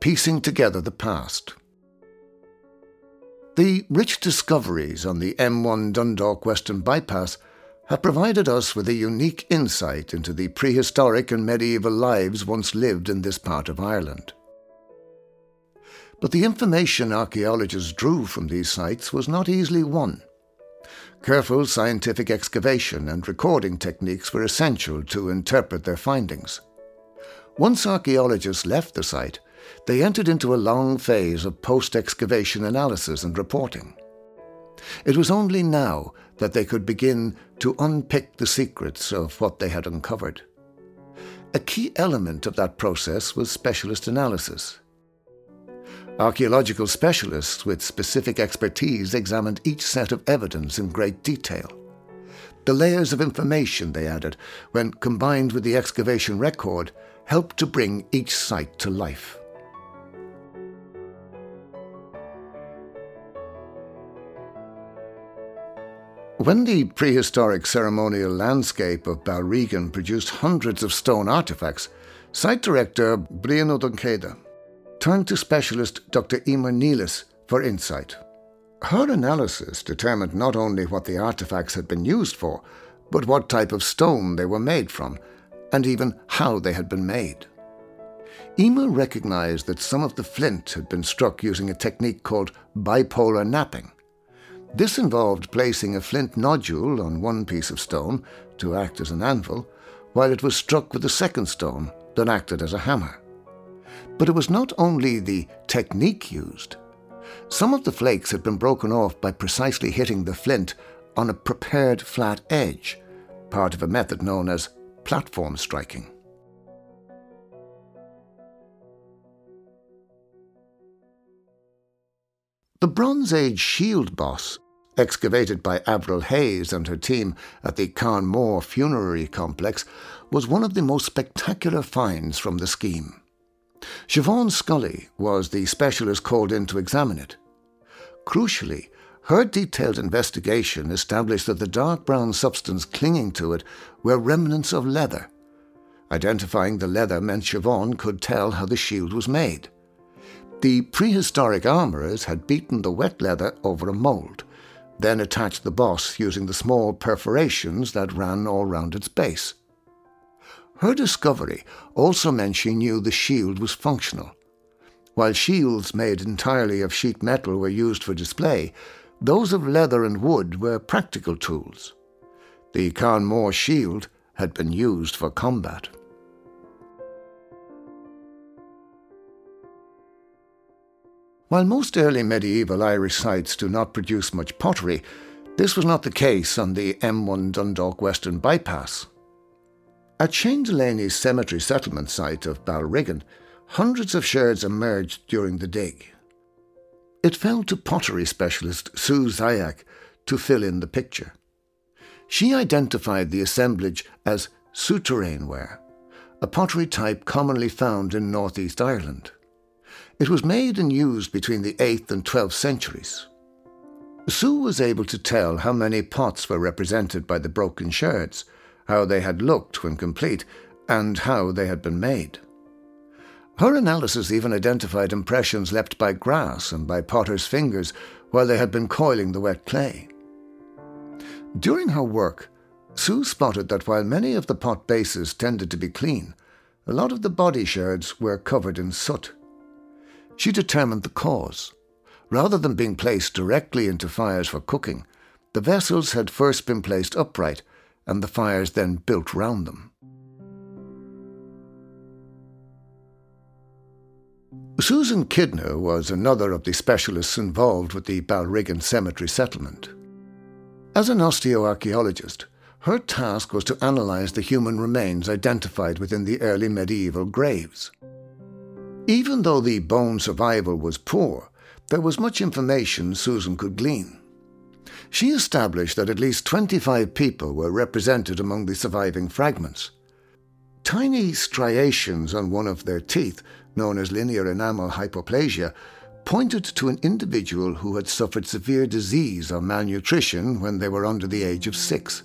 piecing together the past. The rich discoveries on the M1 Dundalk Western Bypass have provided us with a unique insight into the prehistoric and medieval lives once lived in this part of Ireland. But the information archaeologists drew from these sites was not easily won. Careful scientific excavation and recording techniques were essential to interpret their findings. Once archaeologists left the site, they entered into a long phase of post excavation analysis and reporting. It was only now that they could begin to unpick the secrets of what they had uncovered. A key element of that process was specialist analysis. Archaeological specialists with specific expertise examined each set of evidence in great detail. The layers of information they added, when combined with the excavation record, helped to bring each site to life. When the prehistoric ceremonial landscape of Balregan produced hundreds of stone artifacts, site director Brian Ó Donnchadha turned to specialist Dr. Emer Nealis for insight. Her analysis determined not only what the artifacts had been used for, but what type of stone they were made from, and even how they had been made. Emer recognized that some of the flint had been struck using a technique called bipolar knapping, this involved placing a flint nodule on one piece of stone to act as an anvil, while it was struck with a second stone that acted as a hammer. But it was not only the technique used. Some of the flakes had been broken off by precisely hitting the flint on a prepared flat edge, part of a method known as platform striking. The Bronze Age shield boss, excavated by Avril Hayes and her team at the Carnmore Funerary Complex, was one of the most spectacular finds from the scheme. Siobhan Scully was the specialist called in to examine it. Crucially, her detailed investigation established that the dark brown substance clinging to it were remnants of leather. Identifying the leather meant Siobhan could tell how the shield was made. The prehistoric armourers had beaten the wet leather over a mould, then attached the boss using the small perforations that ran all round its base. Her discovery also meant she knew the shield was functional. While shields made entirely of sheet metal were used for display, those of leather and wood were practical tools. The Carnmore shield had been used for combat. While most early medieval Irish sites do not produce much pottery, this was not the case on the M1 Dundalk Western Bypass. At Shane Delaney's cemetery settlement site of Balregan, hundreds of sherds emerged during the dig. It fell to pottery specialist Sue Zayak to fill in the picture. She identified the assemblage as souterrain ware, a pottery type commonly found in northeast Ireland. It was made and used between the 8th and 12th centuries. Sue was able to tell how many pots were represented by the broken sherds, how they had looked when complete, and how they had been made. Her analysis even identified impressions left by grass and by potters' fingers while they had been coiling the wet clay. During her work, Sue spotted that while many of the pot bases tended to be clean, a lot of the body sherds were covered in soot. She determined the cause. Rather than being placed directly into fires for cooking, the vessels had first been placed upright and the fires then built round them. Susan Kidner was another of the specialists involved with the Balregan Cemetery settlement. As an osteoarchaeologist, her task was to analyse the human remains identified within the early medieval graves. Even though the bone survival was poor, there was much information Susan could glean. She established that at least 25 people were represented among the surviving fragments. Tiny striations on one of their teeth, known as linear enamel hypoplasia, pointed to an individual who had suffered severe disease or malnutrition when they were under the age of six.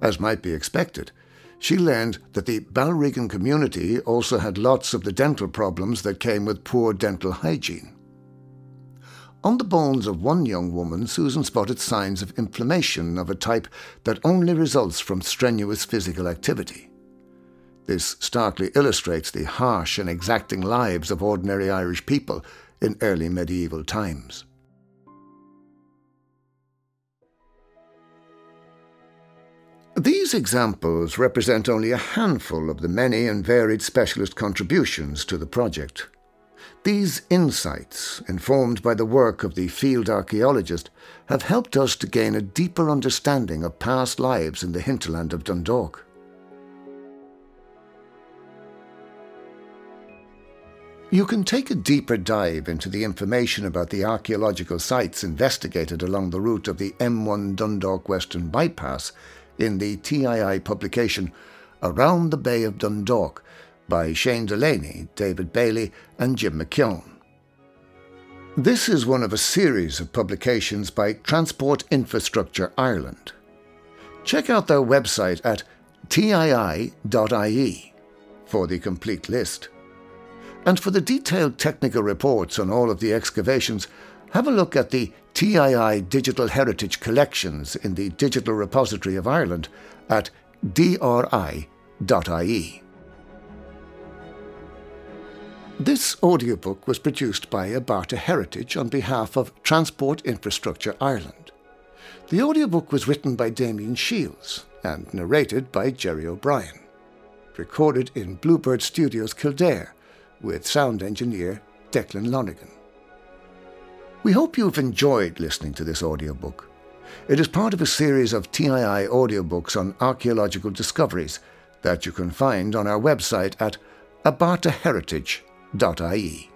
As might be expected, she learned that the Balregan community also had lots of the dental problems that came with poor dental hygiene. On the bones of one young woman, Susan spotted signs of inflammation of a type that only results from strenuous physical activity. This starkly illustrates the harsh and exacting lives of ordinary Irish people in early medieval times. These examples represent only a handful of the many and varied specialist contributions to the project. These insights, informed by the work of the field archaeologist, have helped us to gain a deeper understanding of past lives in the hinterland of Dundalk. You can take a deeper dive into the information about the archaeological sites investigated along the route of the M1 Dundalk Western Bypass in the TII publication Around the Bay of Dundalk by Shane Delaney, David Bailey, and Jim McKeown. This is one of a series of publications by Transport Infrastructure Ireland. Check out their website at tii.ie for the complete list. And for the detailed technical reports on all of the excavations, have a look at the TII Digital Heritage Collections in the Digital Repository of Ireland at dri.ie. This audiobook was produced by Abarta Heritage on behalf of Transport Infrastructure Ireland. The audiobook was written by Damian Shiels and narrated by Jerry O'Brien. Recorded in Bluebird Studios Kildare with sound engineer Declan Lonergan. We hope you've enjoyed listening to this audiobook. It is part of a series of TII audiobooks on archaeological discoveries that you can find on our website at abartaheritage.ie.